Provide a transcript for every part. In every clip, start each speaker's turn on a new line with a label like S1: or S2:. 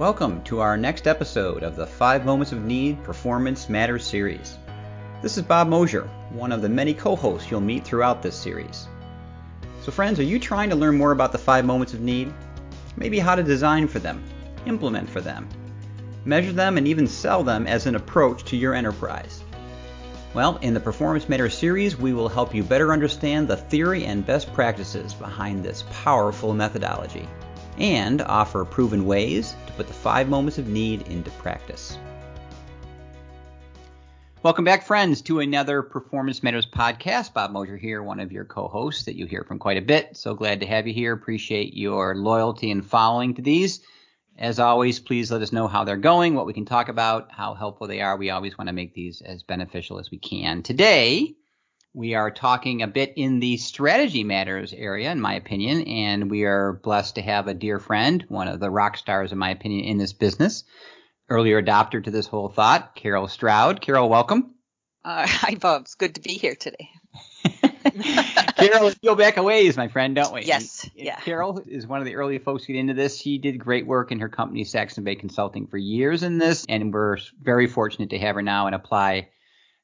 S1: Welcome to our next episode of the 5 Moments of Need Performance Matters series. This is Bob Mosher, one of the many co hosts you'll meet throughout this series. So, friends, are you trying to learn more about the 5 moments of need? Maybe how to design for them, implement for them, measure them, and even sell them as an approach to your enterprise. Well, in the Performance Matters series, we will help you better understand the theory and best practices behind this powerful methodology and offer proven ways to put the five moments of need into practice. Welcome back, friends, to another Performance Matters podcast. Bob Mosher here, one of your co hosts that you hear from quite a bit. So glad to have you here. Appreciate your loyalty and following to these. As always, please let us know how they're going, what we can talk about, how helpful they are. We always want to make these as beneficial as we can. Today, we are talking a bit in the strategy matters area, in my opinion, and we are blessed to have a dear friend, one of the rock stars, in my opinion, in this business, earlier adopter to this whole thought, Carol Stroud. Carol, welcome.
S2: Uh, hi, Bob. It's good to be here today.
S1: Carol, go back a ways, my friend, don't we?
S2: Yes. And, yeah.
S1: Carol is one of the early folks to get into this. She did great work in her company, Saxon Bay Consulting, for years in this, and we're very fortunate to have her now and apply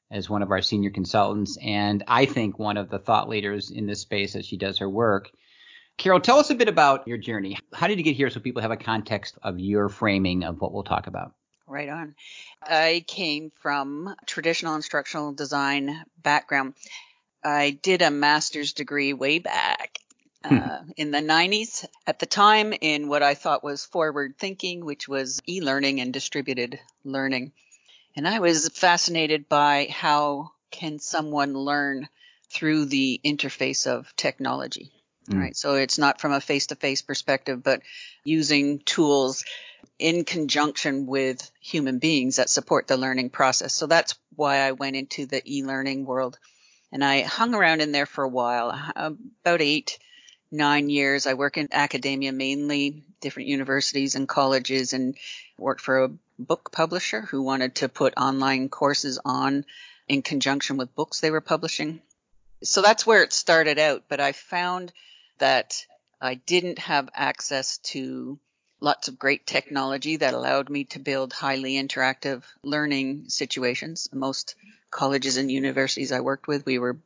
S1: as one of our senior consultants, and I think one of the thought leaders in this space as she does her work. Carol, tell us a bit about your journey. How did you get here so people have a context of your framing of what we'll talk about?
S2: Right on. I came from traditional instructional design background. I did a master's degree way back hmm. uh, in the 90s at the time in what I thought was forward thinking, which was e learning and distributed learning. And I was fascinated by how can someone learn through the interface of technology. Mm. Right. So it's not from a face to face perspective, but using tools in conjunction with human beings that support the learning process. So that's why I went into the e-learning world. And I hung around in there for a while, about eight, nine years. I work in academia mainly, different universities and colleges, and worked for a book publisher who wanted to put online courses on in conjunction with books they were publishing. So that's where it started out. But I found that I didn't have access to lots of great technology that allowed me to build highly interactive learning situations. Most colleges and universities I worked with, we were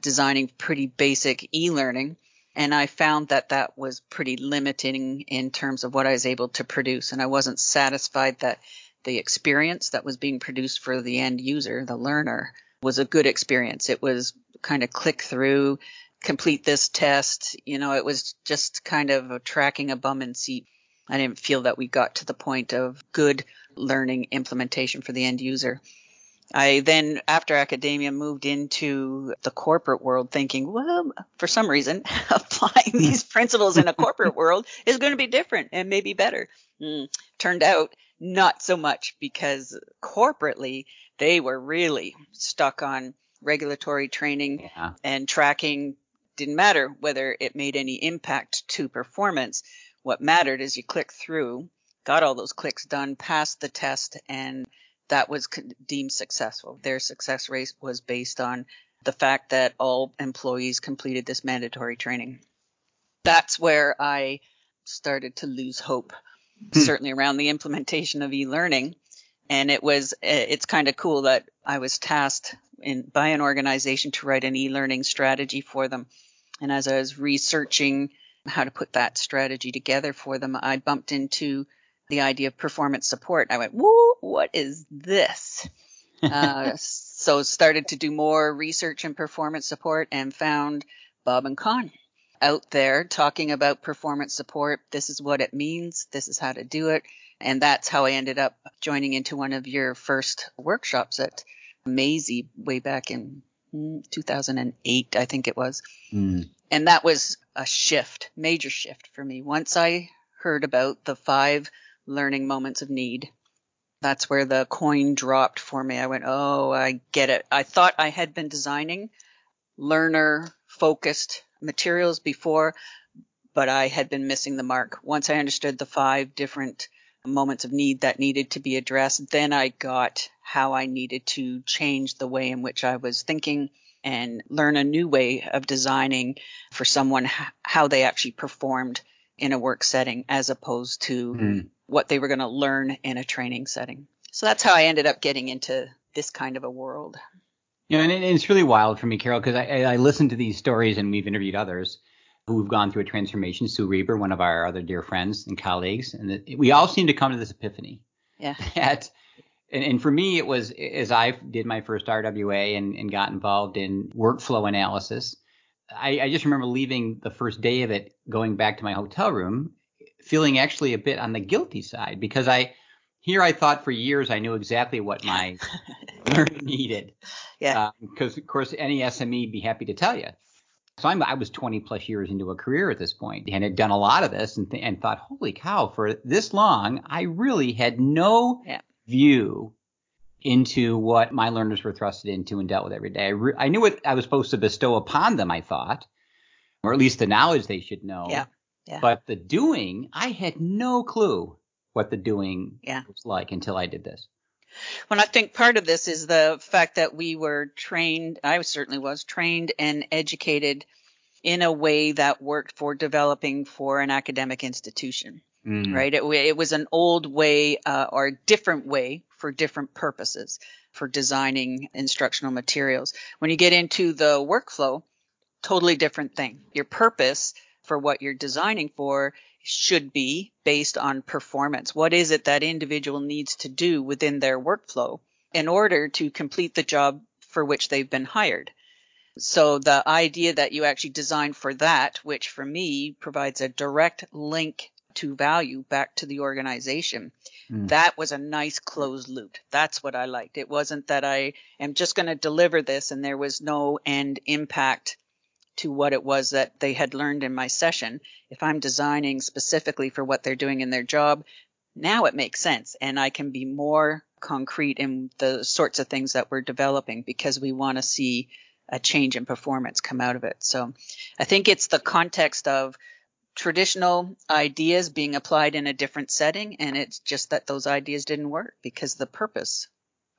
S2: designing pretty basic e-learning and I found that that was pretty limiting in terms of what I was able to produce. And I wasn't satisfied that the experience that was being produced for the end user, the learner, was a good experience. It was kind of click through, complete this test. You know, it was just kind of tracking a bum in seat. I didn't feel that we got to the point of good learning implementation for the end user. I then, after academia, moved into the corporate world thinking, well, for some reason, applying these principles in a corporate world is going to be different and maybe better. Mm, turned out not so much because corporately, they were really stuck on regulatory training yeah. and tracking. Didn't matter whether it made any impact to performance. What mattered is you click through, got all those clicks done, passed the test, and that was deemed successful. Their success rate was based on the fact that all employees completed this mandatory training. That's where I started to lose hope, hmm. certainly around the implementation of e-learning. And it was, it's kind of cool that I was tasked in, by an organization to write an e-learning strategy for them. And as I was researching how to put that strategy together for them, I bumped into the idea of performance support. I went, whoa, what is this? uh, so started to do more research in performance support and found Bob and Con out there talking about performance support. This is what it means. This is how to do it. And that's how I ended up joining into one of your first workshops at Masie way back in 2008, I think it was. Mm. And that was a shift, major shift for me. Once I heard about the five learning moments of need. That's where the coin dropped for me. I went, oh, I get it. I thought I had been designing learner focused materials before, but I had been missing the mark. Once I understood the five different moments of need that needed to be addressed, then I got how I needed to change the way in which I was thinking and learn a new way of designing for someone how they actually performed in a work setting as opposed to mm. What they were going to learn in a training setting. So that's how I ended up getting into this kind of a world.
S1: You know, and it's really wild for me, Carol, because I, I listen to these stories and we've interviewed others who've gone through a transformation. Sue Reber, one of our other dear friends and colleagues, and we all seem to come to this epiphany.
S2: Yeah.
S1: That, and, and for me, it was as I did my first RWA and, and got involved in workflow analysis. I, I just remember leaving the first day of it, going back to my hotel room, feeling actually a bit on the guilty side because I here I thought for years I knew exactly what my learner needed.
S2: Yeah.
S1: Because uh, of course any SME be happy to tell you. So I'm, I was 20 plus years into a career at this point and had done a lot of this and, th- and thought, holy cow, for this long, I really had no
S2: yeah.
S1: view into what my learners were thrusted into and dealt with every day. I, re- I knew what I was supposed to bestow upon them, I thought, or at least the knowledge they should know.
S2: Yeah. Yeah.
S1: But the doing, I had no clue what the doing
S2: yeah.
S1: was like until I did this.
S2: Well, I think part of this is the fact that we were trained, I certainly was trained and educated in a way that worked for developing for an academic institution, mm. right? It, it, was an old way uh, or a different way for different purposes for designing instructional materials. When you get into the workflow, totally different thing. Your purpose for what you're designing for should be based on performance. What is it that individual needs to do within their workflow in order to complete the job for which they've been hired? So the idea that you actually design for that, which for me provides a direct link to value back to the organization. Mm. That was a nice closed loop. That's what I liked. It wasn't that I am just going to deliver this and there was no end impact to what it was that they had learned in my session. If I'm designing specifically for what they're doing in their job, now it makes sense and I can be more concrete in the sorts of things that we're developing because we want to see a change in performance come out of it. So I think it's the context of traditional ideas being applied in a different setting and it's just that those ideas didn't work because the purpose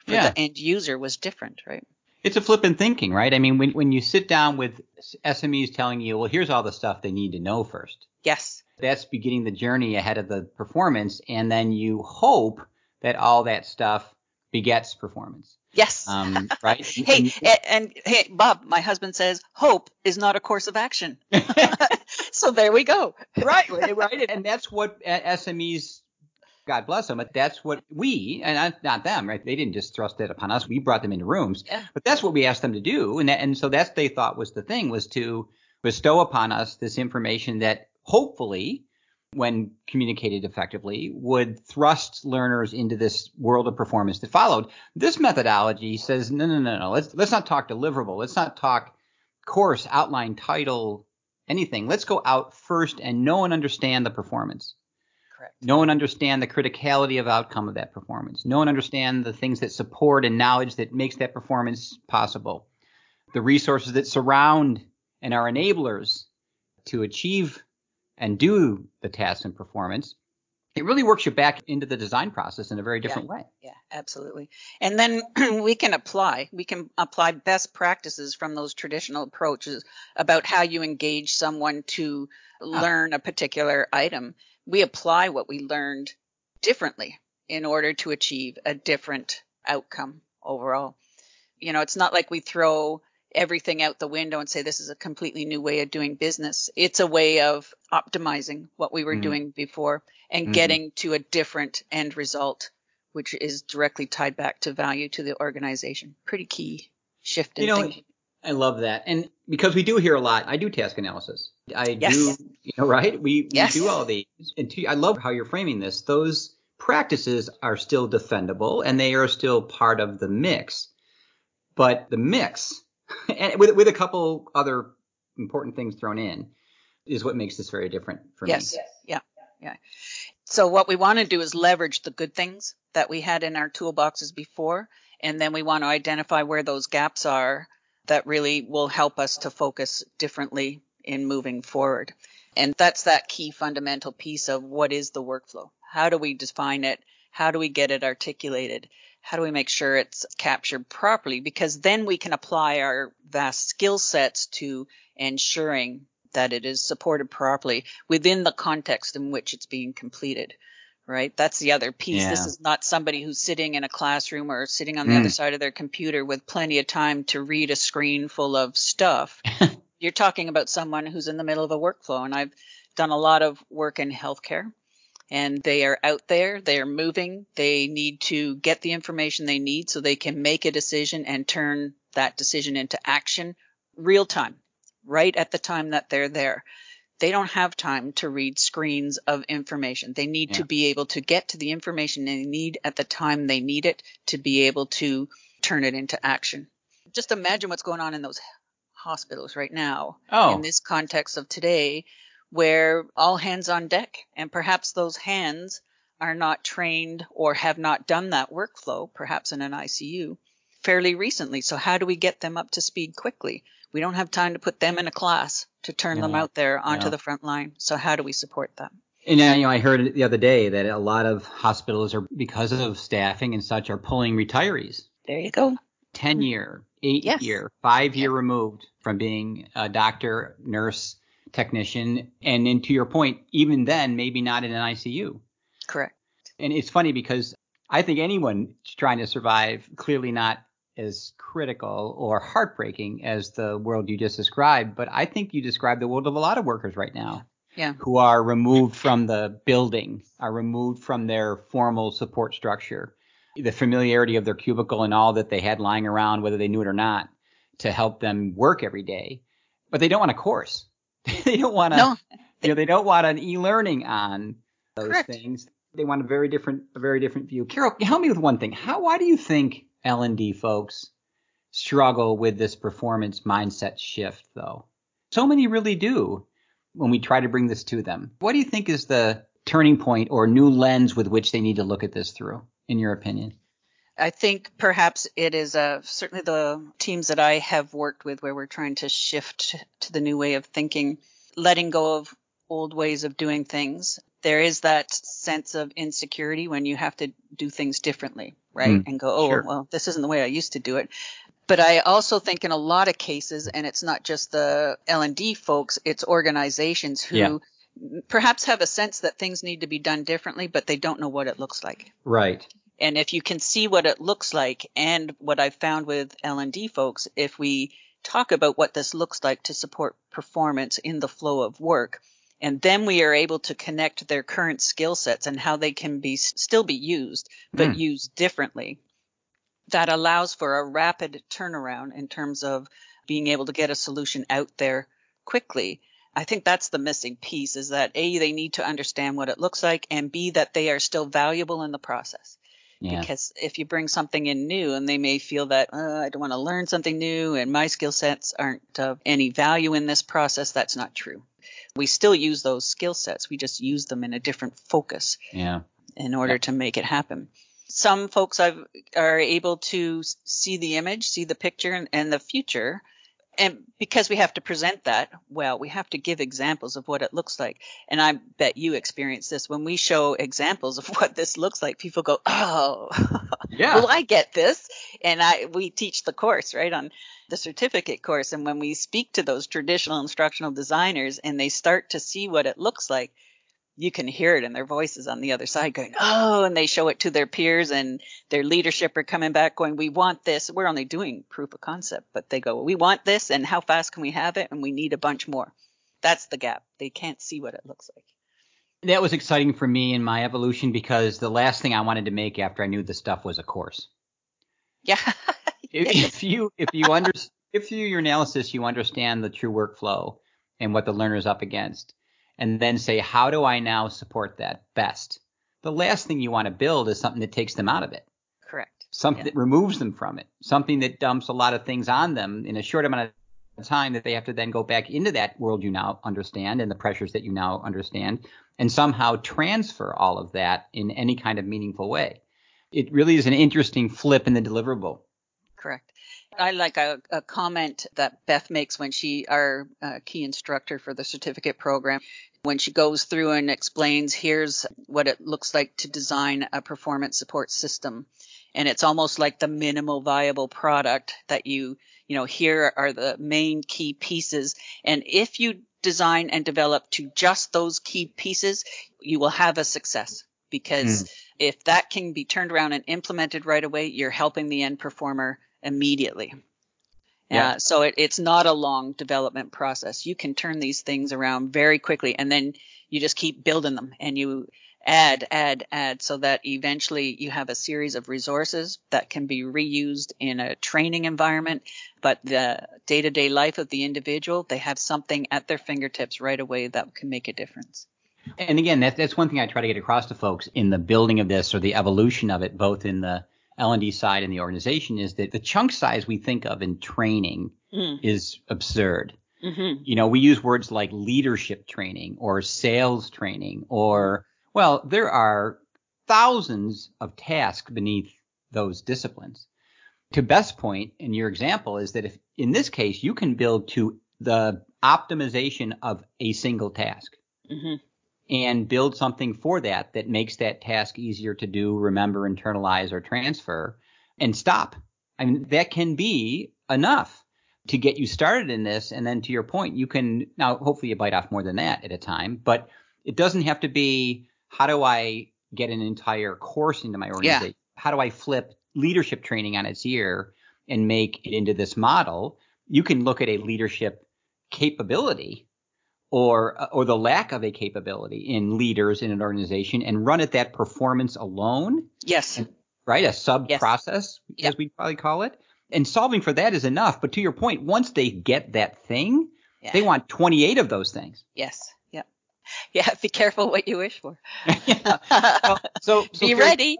S2: for yeah. the end user was different, right?
S1: It's a flippant thinking, right? I mean, when when you sit down with SMEs telling you, well, here's all the stuff they need to know first.
S2: Yes.
S1: That's beginning the journey ahead of the performance, and then you hope that all that stuff begets performance.
S2: Yes.
S1: Um, right.
S2: hey, and, and, hey, Bob, my husband says hope is not a course of action. so there we go.
S1: right. Right. And that's what SMEs God bless them. But that's what we, and not them, right? They didn't just thrust it upon us. We brought them into rooms.
S2: Yeah.
S1: But that's what we asked them to do. And that, and so that's they thought was the thing was to bestow upon us this information that hopefully when communicated effectively would thrust learners into this world of performance that followed. This methodology says, no, no, no, no. Let's, let's not talk deliverable. Let's not talk course, outline, title, anything. Let's go out first and know and understand the performance.
S2: Correct.
S1: Know and understand the criticality of outcome of that performance. No one understand the things that support and knowledge that makes that performance possible. The resources that surround and are enablers to achieve and do the task and performance. It really works you back into the design process in a very different
S2: yeah,
S1: way.
S2: Yeah, absolutely. And then we can apply, we can apply best practices from those traditional approaches about how you engage someone to ah. learn a particular item we apply what we learned differently in order to achieve a different outcome overall. You know, it's not like we throw everything out the window and say this is a completely new way of doing business. It's a way of optimizing what we were mm-hmm. doing before and mm-hmm. getting to a different end result, which is directly tied back to value to the organization. Pretty key shift in
S1: you know,
S2: thinking.
S1: I love that. And because we do hear a lot, I do task analysis. I
S2: yes.
S1: do, you know, right? We, we do all these. And to, I love how you're framing this. Those practices are still defendable and they are still part of the mix. But the mix, and with, with a couple other important things thrown in, is what makes this very different for
S2: yes.
S1: me.
S2: Yes. Yeah. Yeah. So what we want to do is leverage the good things that we had in our toolboxes before, and then we want to identify where those gaps are that really will help us to focus differently in moving forward. And that's that key fundamental piece of what is the workflow? How do we define it? How do we get it articulated? How do we make sure it's captured properly? Because then we can apply our vast skill sets to ensuring that it is supported properly within the context in which it's being completed. right? That's the other piece.
S1: Yeah.
S2: This is not somebody who's sitting in a classroom or sitting on the
S1: Mm.
S2: other side of their computer with plenty of time to read a screen full of stuff. You're talking about someone who's in the middle of a workflow, and I've done a lot of work in healthcare. And they are out there, they are moving, they need to get the information they need so they can make a decision and turn that decision into action real time, right at the time that they're there they don't have time to read screens of information. They need
S1: Yeah.
S2: to be able to get to the information they need at the time they need it to be able to turn it into action. Just imagine what's going on in those hospitals right now
S1: Oh,
S2: in this context of today where all hands on deck and perhaps those hands are not trained or have not done that workflow, perhaps in an ICU fairly recently. So how do we get them up to speed quickly? We don't have time to put them in a class to turn them out there onto
S1: Yeah.
S2: the front line. So how do we support them?
S1: And you know, I heard the other day that a lot of hospitals are because of staffing and such are pulling retirees,
S2: There you go.
S1: Ten mm-hmm. year, eight
S2: Yes.
S1: year, five year removed from being a doctor, nurse, technician, and then to your point, even then maybe not in an ICU.
S2: Correct.
S1: And it's funny because I think anyone trying to survive clearly not as critical or heartbreaking as the world you just described, but I think you described the world of a lot of workers right now.
S2: Yeah.
S1: who are removed from the building, are removed from their formal support structure, the familiarity of their cubicle and all that they had lying around, whether they knew it or not, to help them work every day. But they don't want a course. they don't want to,
S2: No.
S1: you know, they don't want an e-learning on those
S2: Correct.
S1: things. They want a very different, a very different view. Carol, help me with one thing. How, why do you think L&D folks struggle with this performance mindset shift though? So many really do when we try to bring this to them. What do you think is the turning point or new lens with which they need to look at this through, in your opinion?
S2: I think perhaps it is uh, certainly the teams that I have worked with where we're trying to shift to the new way of thinking, letting go of old ways of doing things. There is that sense of insecurity when you have to do things differently, right?
S1: Mm,
S2: and go, oh,
S1: sure.
S2: well, this isn't the way I used to do it. But I also think in a lot of cases, and it's not just the L&D folks, it's organizations who
S1: Yeah.
S2: perhaps have a sense that things need to be done differently, but they don't know what it looks like.
S1: Right.
S2: And if you can see what it looks like and what I've found with L&D folks, if we talk about what this looks like to support performance in the flow of work, and then we are able to connect their current skill sets and how they can be still be used, but
S1: Mm.
S2: used differently. That allows for a rapid turnaround in terms of being able to get a solution out there quickly. I think that's the missing piece is that A, they need to understand what it looks like, and B, that they are still valuable in the process
S1: Yeah.
S2: because if you bring something in new and they may feel that uh, I don't want to learn something new and my skill sets aren't of any value in this process, that's not true. We still use those skill sets. We just use them in a different focus
S1: Yeah.
S2: in order to make it happen. Some folks I've, are able to see the image, see the picture and, and the future. And because we have to present that, well, we have to give examples of what it looks like. And I bet you experience this when we show examples of what this looks like. People go, "Oh,
S1: Yeah.
S2: well, I get this." And I we teach the course right on the certificate course. And when we speak to those traditional instructional designers and they start to see what it looks like, you can hear it in their voices on the other side going, Oh, and they show it to their peers and their leadership are coming back going, We want this. We're only doing proof of concept, but they go, We want this and how fast can we have it? And we need a bunch more. That's the gap. They can't see what it looks like.
S1: that was exciting for me in my evolution because the last thing I wanted to make after I knew the stuff was a course.
S2: Yeah.
S1: If, if you if you under if through your analysis you understand the true workflow and what the learner is up against, and then say how do I now support that best? The last thing you want to build is something that takes them out of it,
S2: Correct.
S1: something
S2: Yeah.
S1: that removes them from it, something that dumps a lot of things on them in a short amount of time that they have to then go back into that world you now understand and the pressures that you now understand and somehow transfer all of that in any kind of meaningful way. It really is an interesting flip in the deliverable.
S2: Correct. I like a, a comment that Beth makes when she, our uh, key instructor for the certificate program, when she goes through and explains here's what it looks like to design a performance support system. And it's almost like the minimal viable product that you, you know, here are the main key pieces. And if you design and develop to just those key pieces, you will have a success because mm. if that can be turned around and implemented right away, you're helping the end performer immediately. Yeah. Uh, so it, it's not a long development process. You can turn these things around very quickly and then you just keep building them and you add, add, add so that eventually you have a series of resources that can be reused in a training environment. But the day to day life of the individual, they have something at their fingertips right away that can make a difference.
S1: And again, that's, that's one thing I try to get across to folks in the building of this or the evolution of it, both in the L&D side and the organization is that the chunk size we think of in training mm. is absurd. Mm-hmm. You know, we use words like leadership training or sales training or, well, there are thousands of tasks beneath those disciplines. To best point in your example is that if in this case you can build to the optimization of a single task. Mm-hmm and build something for that that makes that task easier to do, remember, internalize, or transfer, and stop. I mean, that can be enough to get you started in this. And then to your point, you can now hopefully you bite off more than that at a time, but it doesn't have to be how do I get an entire course into my organization? Yeah. How do I flip leadership training on its ear and make it into this model? You can look at a leadership capability or or the lack of a capability in leaders in an organization and run at that performance alone.
S2: Yes.
S1: And, right, a sub yes. process yep. as we probably call it. And solving for that is enough. But to your point, once they get that thing, yeah. they want 28 of those things.
S2: Yes. Yeah. Yeah. Be careful what you wish for.
S1: yeah. well, so,
S2: so be ready.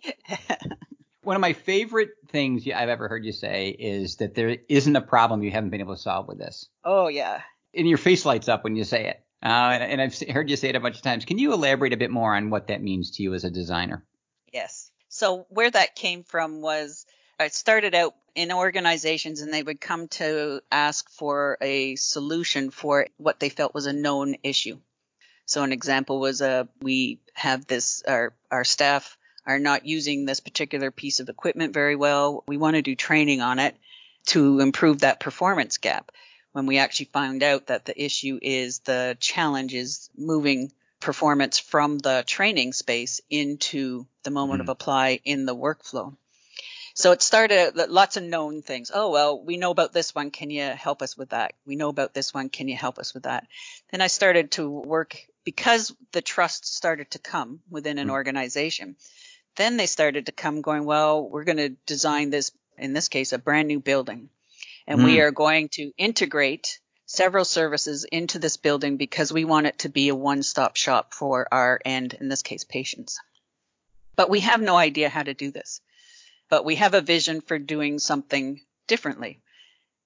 S1: one of my favorite things I've ever heard you say is that there isn't a problem you haven't been able to solve with this.
S2: Oh yeah
S1: and your face lights up when you say it. Uh, and, and, I've heard you say it a bunch of times. Can you elaborate a bit more on what that means to you as a designer?
S2: Yes. So where that came from was I started out in organizations and they would come to ask for a solution for what they felt was a known issue. So an example was uh, we have this our our staff are not using this particular piece of equipment very well. We want to do training on it to improve that performance gap when we actually found out that the issue is the challenge is moving performance from the training space into the moment mm-hmm. of apply in the workflow. So it started lots of known things. Oh, well, we know about this one. Can you help us with that? We know about this one. Can you help us with that? Then I started to work because the trust started to come within an mm-hmm. organization. Then they started to come going, well, we're going to design this, in this case, a brand new building. And mm. we are going to integrate several services into this building because we want it to be a one-stop shop for our end, in this case, patients. But we have no idea how to do this. But we have a vision for doing something differently.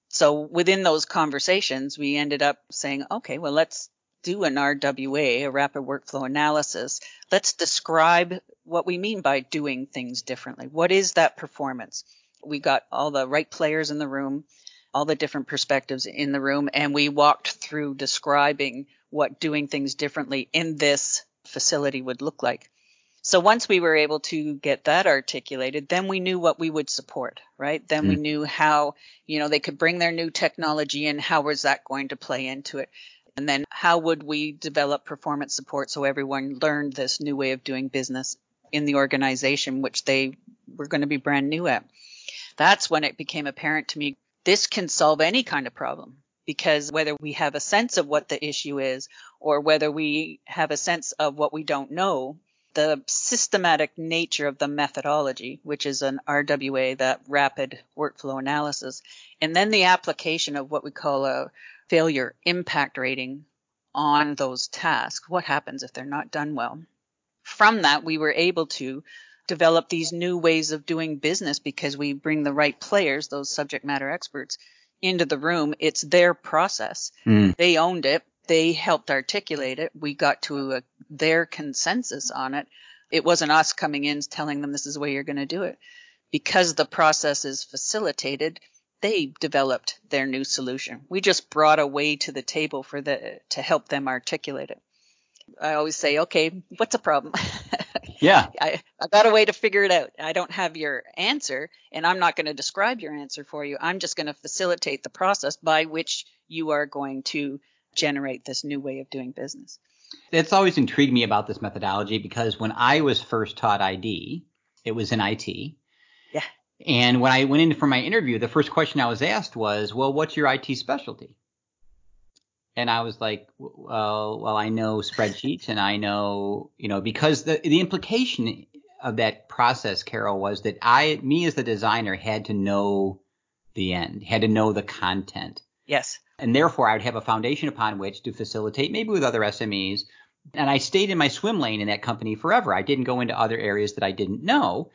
S2: So within those conversations, we ended up saying, okay, well, let's do an RWA, a rapid workflow analysis. Let's describe what we mean by doing things differently. What is that performance? We got all the right players in the room all the different perspectives in the room and we walked through describing what doing things differently in this facility would look like. So once we were able to get that articulated, then we knew what we would support, right? Then mm. we knew how, you know, they could bring their new technology and How was that going to play into it? And then how would we develop performance support so everyone learned this new way of doing business in the organization, which they were going to be brand new at? That's when it became apparent to me this can solve any kind of problem because whether we have a sense of what the issue is or whether we have a sense of what we don't know, the systematic nature of the methodology, which is an RWA, that rapid workflow analysis, and then the application of what we call a failure impact rating on those tasks. What happens if they're not done well? From that, we were able to develop these new ways of doing business because we bring the right players, those subject matter experts, into the room. It's their process. Mm. They owned it. They helped articulate it. We got to a, their consensus on it. It wasn't us coming in telling them this is the way you're going to do it. Because the process is facilitated, they developed their new solution. We just brought a way to the table for the to help them articulate it. I always say, okay, what's a problem?
S1: Yeah.
S2: I, I got a way to figure it out. I don't have your answer, and I'm not going to describe your answer for you. I'm just going to facilitate the process by which you are going to generate this new way of doing business.
S1: It's always intrigued me about this methodology because when I was first taught ID, it was in IT.
S2: Yeah.
S1: And when I went in for my interview, the first question I was asked was, well, what's your IT specialty? And I was like, well, well, I know spreadsheets and I know, you know, because the, the implication of that process, Carol, was that I, me as the designer had to know the end, had to know the content.
S2: Yes.
S1: And therefore I would have a foundation upon which to facilitate, maybe with other SMEs. And I stayed in my swim lane in that company forever. I didn't go into other areas that I didn't know.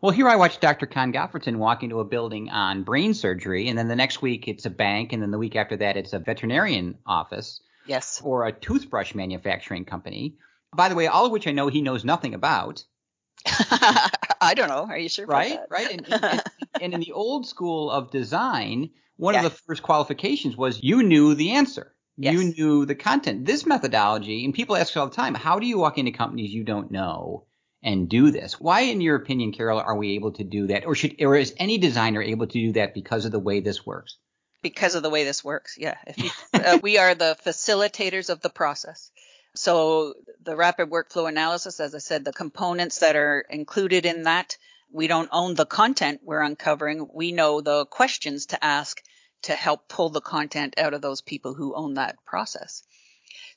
S1: Well, here I watched Dr. Con Gottfredson walk into a building on brain surgery, and then the next week it's a bank, and then the week after that it's a veterinarian office.
S2: Yes.
S1: Or a toothbrush manufacturing company. By the way, all of which I know he knows nothing about.
S2: I don't know. Are you sure?
S1: Right, right. And, and, and, in the old school of design, one
S2: yeah.
S1: of the first qualifications was you knew the answer.
S2: Yes.
S1: You knew the content. This methodology, and people ask all the time, how do you walk into companies you don't know and do this? Why, in your opinion, Carol, are we able to do that, or should, or is any designer able to do that because of the way this works?
S2: Because of the way this works, yeah. You, uh, we are the facilitators of the process. So the rapid workflow analysis, as I said, the components that are included in that, we don't own the content we're uncovering. We know the questions to ask to help pull the content out of those people who own that process.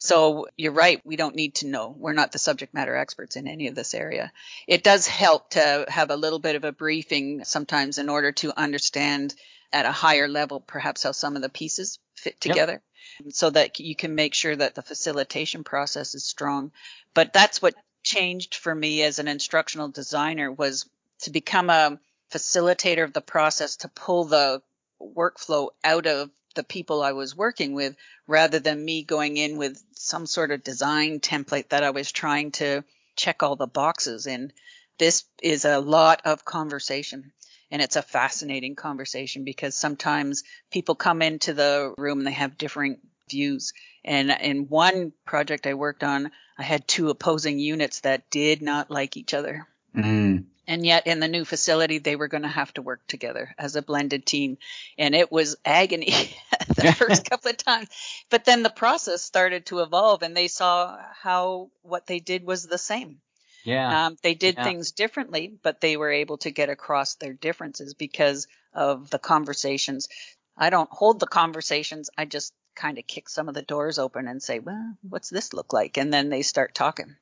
S2: So you're right. We don't need to know. We're not the subject matter experts in any of this area. It does help to have a little bit of a briefing sometimes in order to understand at a higher level, perhaps how some of the pieces fit together
S1: yep.
S2: so that you can make sure that the facilitation process is strong. But that's what changed for me as an instructional designer was to become a facilitator of the process to pull the workflow out of the people I was working with rather than me going in with some sort of design template that I was trying to check all the boxes in. This is a lot of conversation and it's a fascinating conversation because sometimes people come into the room and they have different views. And in one project I worked on, I had two opposing units that did not like each other.
S1: Mm.
S2: And yet in the new facility, they were going to have to work together as a blended team. And it was agony the first couple of times. But then the process started to evolve and they saw how what they did was the same.
S1: Yeah.
S2: Um, they did
S1: yeah.
S2: things differently, but they were able to get across their differences because of the conversations. I don't hold the conversations. I just kind of kick some of the doors open and say, well, what's this look like? And then they start talking.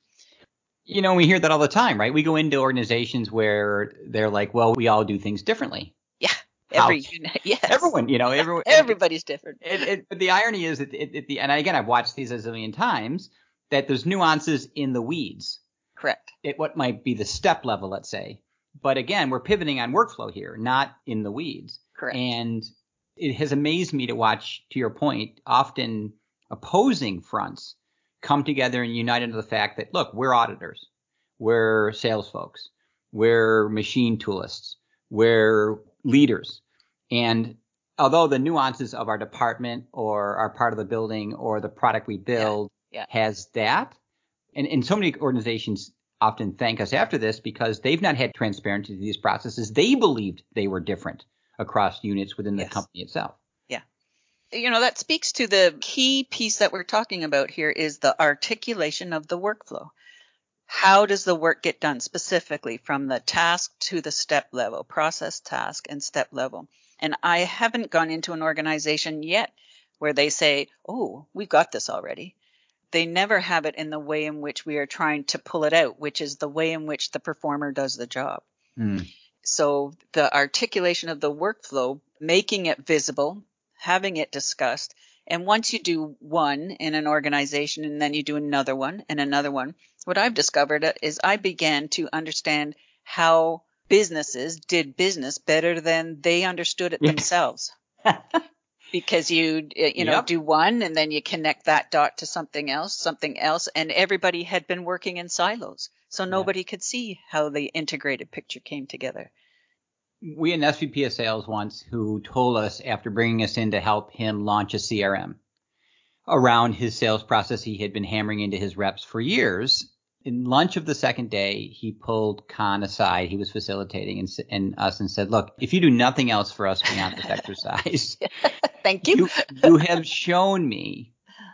S1: You know, we hear that all the time, right? We go into organizations where they're like, well, we all do things differently.
S2: Yeah. Every,
S1: yes. Everyone, you know, everyone,
S2: everybody's different.
S1: It, it, but the irony is that, it, the, and again, I've watched these a zillion times, that there's nuances in the weeds.
S2: Correct.
S1: At what might be the step level, let's say. But again, we're pivoting on workflow here, not in the weeds.
S2: Correct.
S1: And it has amazed me to watch, to your point, often opposing fronts come together and unite into the fact that, look, we're auditors, we're sales folks, we're machine toolists, we're leaders. And although the nuances of our department or our part of the building or the product we build
S2: yeah. Yeah.
S1: has that, and, and so many organizations often thank us after this because they've not had transparency to these processes. They believed they were different across units within the
S2: yes.
S1: company itself.
S2: You know, that speaks to the key piece that we're talking about here is the articulation of the workflow. How does the work get done specifically from the task to the step level, process, task, and step level? And I haven't gone into an organization yet where they say, oh, we've got this already they never have it in the way in which we are trying to pull it out, which is the way in which the performer does the job.
S1: Mm.
S2: So the articulation of the workflow, making it visible, having it discussed. And once you do one in an organization and then you do another one and another one, what I've discovered uh, is I began to understand how businesses did business better than they understood it themselves. because you you know
S1: Yep.
S2: do one and then you connect that dot to something else something else and everybody had been working in silos so nobody could see how the integrated picture came together
S1: We had an SVP of sales once who told us after bringing us in to help him launch a CRM around his sales process he had been hammering into his reps for years. In lunch of the second day, he pulled Con aside. He was facilitating and, and us and said, "Look, if you do nothing else for us beyond this exercise,
S2: thank you,
S1: you, you have shown me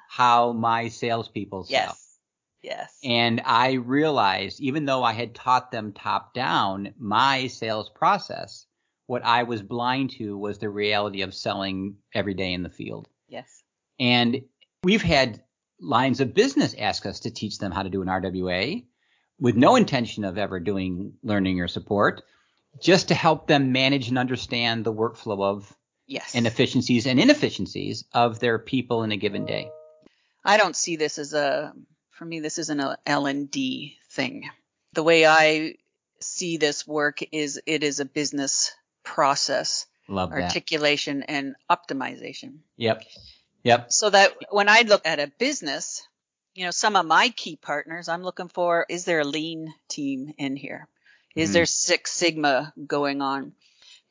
S1: how my salespeople sell.
S2: yes Yes.
S1: And I realized, even though I had taught them top down my sales process, what I was blind to was the reality of selling every day in the field.
S2: Yes.
S1: And we've had lines of business ask us to teach them how to do an RWA with no intention of ever doing learning or support, just to help them manage and understand the workflow of
S2: Yes.
S1: and efficiencies and inefficiencies of their people in a given day.
S2: I don't see this as a for me this isn't a L&D thing. The way I see this work is it is a business process,
S1: Love that.
S2: articulation and optimization.
S1: Yep. Yep.
S2: So that when I look at a business, you know, some of my key partners, I'm looking for is there a lean team in here? Is
S1: Mhm.
S2: there Six Sigma going on?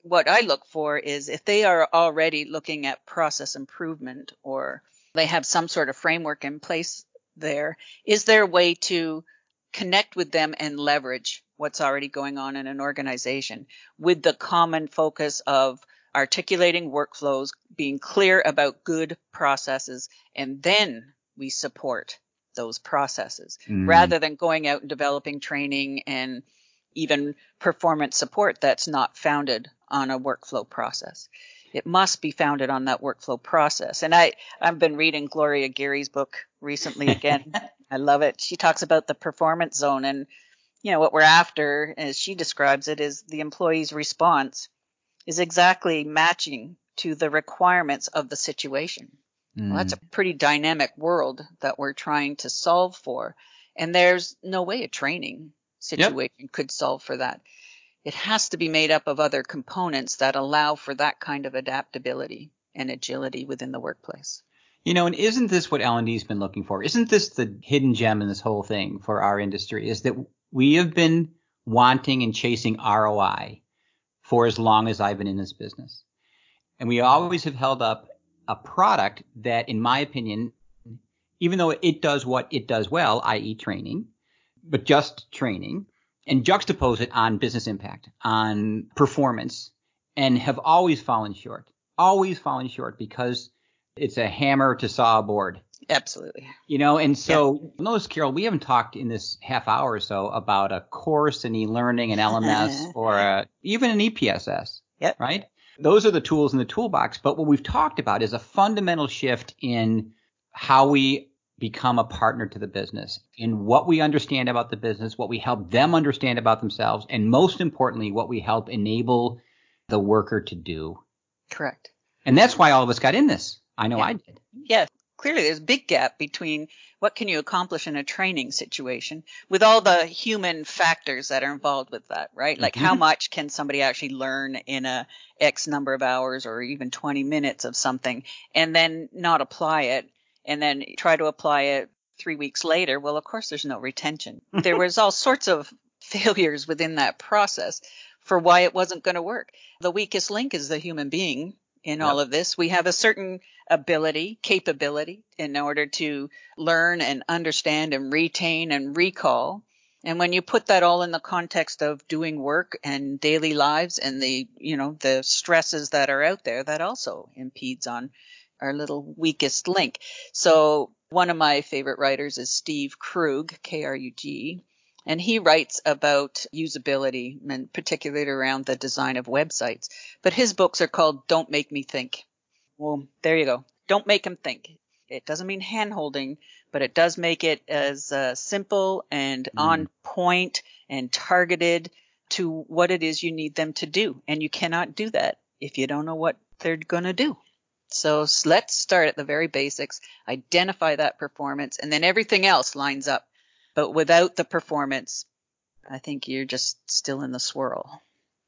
S2: What I look for is if they are already looking at process improvement or they have some sort of framework in place there, is there a way to connect with them and leverage what's already going on in an organization with the common focus of articulating workflows, being clear about good processes, and then we support those processes
S1: Mm.
S2: rather than going out and developing training and even performance support that's not founded on a workflow process. It must be founded on that workflow process. And I, I've been reading Gloria Gery's book recently again. I love it. She talks about the performance zone and, you know, what we're after, as she describes it, is the employee's response is exactly matching to the requirements of the situation. Well, that's a mm. pretty dynamic world that we're trying to solve for. And there's no way a training situation could solve for that. It has to be made up of other components that allow for that kind of adaptability and agility within the workplace.
S1: You know, and isn't this what L&D's been looking for? Isn't this the hidden gem in this whole thing for our industry? Is that we have been wanting and chasing ROI for as long as I've been in this business. And we always have held up a product that, in my opinion, even though it does what it does well, i.e. training, but just training, and juxtapose it on business impact, on performance, and have always fallen short. Always fallen short because it's a hammer to saw a board.
S2: Absolutely.
S1: You know, and so notice, Carol, we haven't talked in this half hour or so about a course in e-learning, an LMS, or a, even an EPSS.
S2: Yep.
S1: Right? Those are the tools in the toolbox. But what we've talked about is a fundamental shift in how we become a partner to the business, in what we understand about the business, what we help them understand about themselves, and most importantly, what we help enable the worker to do.
S2: Correct.
S1: And that's why all of us got in this. I know
S2: Yeah.
S1: I did.
S2: Yes. clearly there's a big gap between what can you accomplish in a training situation with all the human factors that are involved with that, right? Like how
S1: Mhm.
S2: much can somebody actually learn in a X number of hours or even 20 minutes of something and then not apply it and then try to apply it three weeks later? Well, of course there's no retention. there was all sorts of failures within that process for why it wasn't going to work. The weakest link is the human being in all of this. We have a certain ability, capability in order to learn and understand and retain and recall. And when you put that all in the context of doing work and daily lives and the, you know, the stresses that are out there, that also impedes on our little weakest link. So one of my favorite writers is Steve Krug, K-R-U-G, and he writes about usability and particularly around the design of websites. But his books are called Don't Make Me Think. Well, there you go. Don't make them think. It doesn't mean hand holding, but it does make it as uh, simple and
S1: Mm.
S2: on point and targeted to what it is you need them to do. And you cannot do that if you don't know what they're going to do. So let's start at the very basics, identify that performance, and then everything else lines up. But without the performance, I think you're just still in the swirl,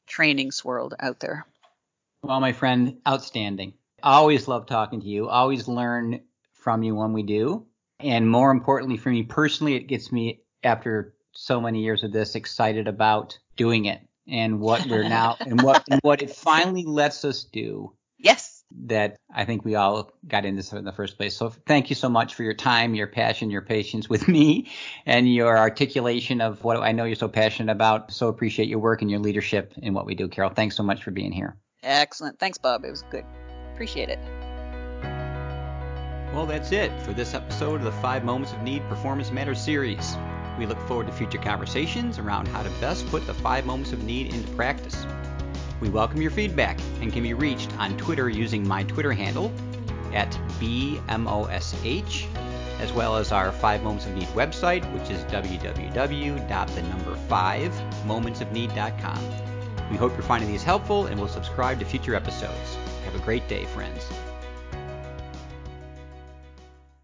S2: training swirl out there.
S1: Well, my friend, outstanding. I Always love talking to you. Always learn from you when we do. And more importantly, for me personally, it gets me, after so many years of this, excited about doing it and what we're now and what and what it finally lets us do. That I think we all got into this in the first place. So thank you so much for your time, your passion, your patience with me, and your articulation of what I know you're so passionate about. So appreciate your work and your leadership in what we do, Carol. Thanks so much for being here.
S2: Excellent. Thanks, Bob. It was good. Appreciate it.
S1: Well, that's it for this episode of the 5 Moments of Need Performance Matters series. We look forward to future conversations around how to best put the 5 Moments of Need into practice. We welcome your feedback and can be reached on Twitter using my Twitter handle at BMOSH, as well as our 5 Moments of Need website, which is www.the5momentsofneed.com. We hope you're finding these helpful and will subscribe to future episodes. Have a great day, friends.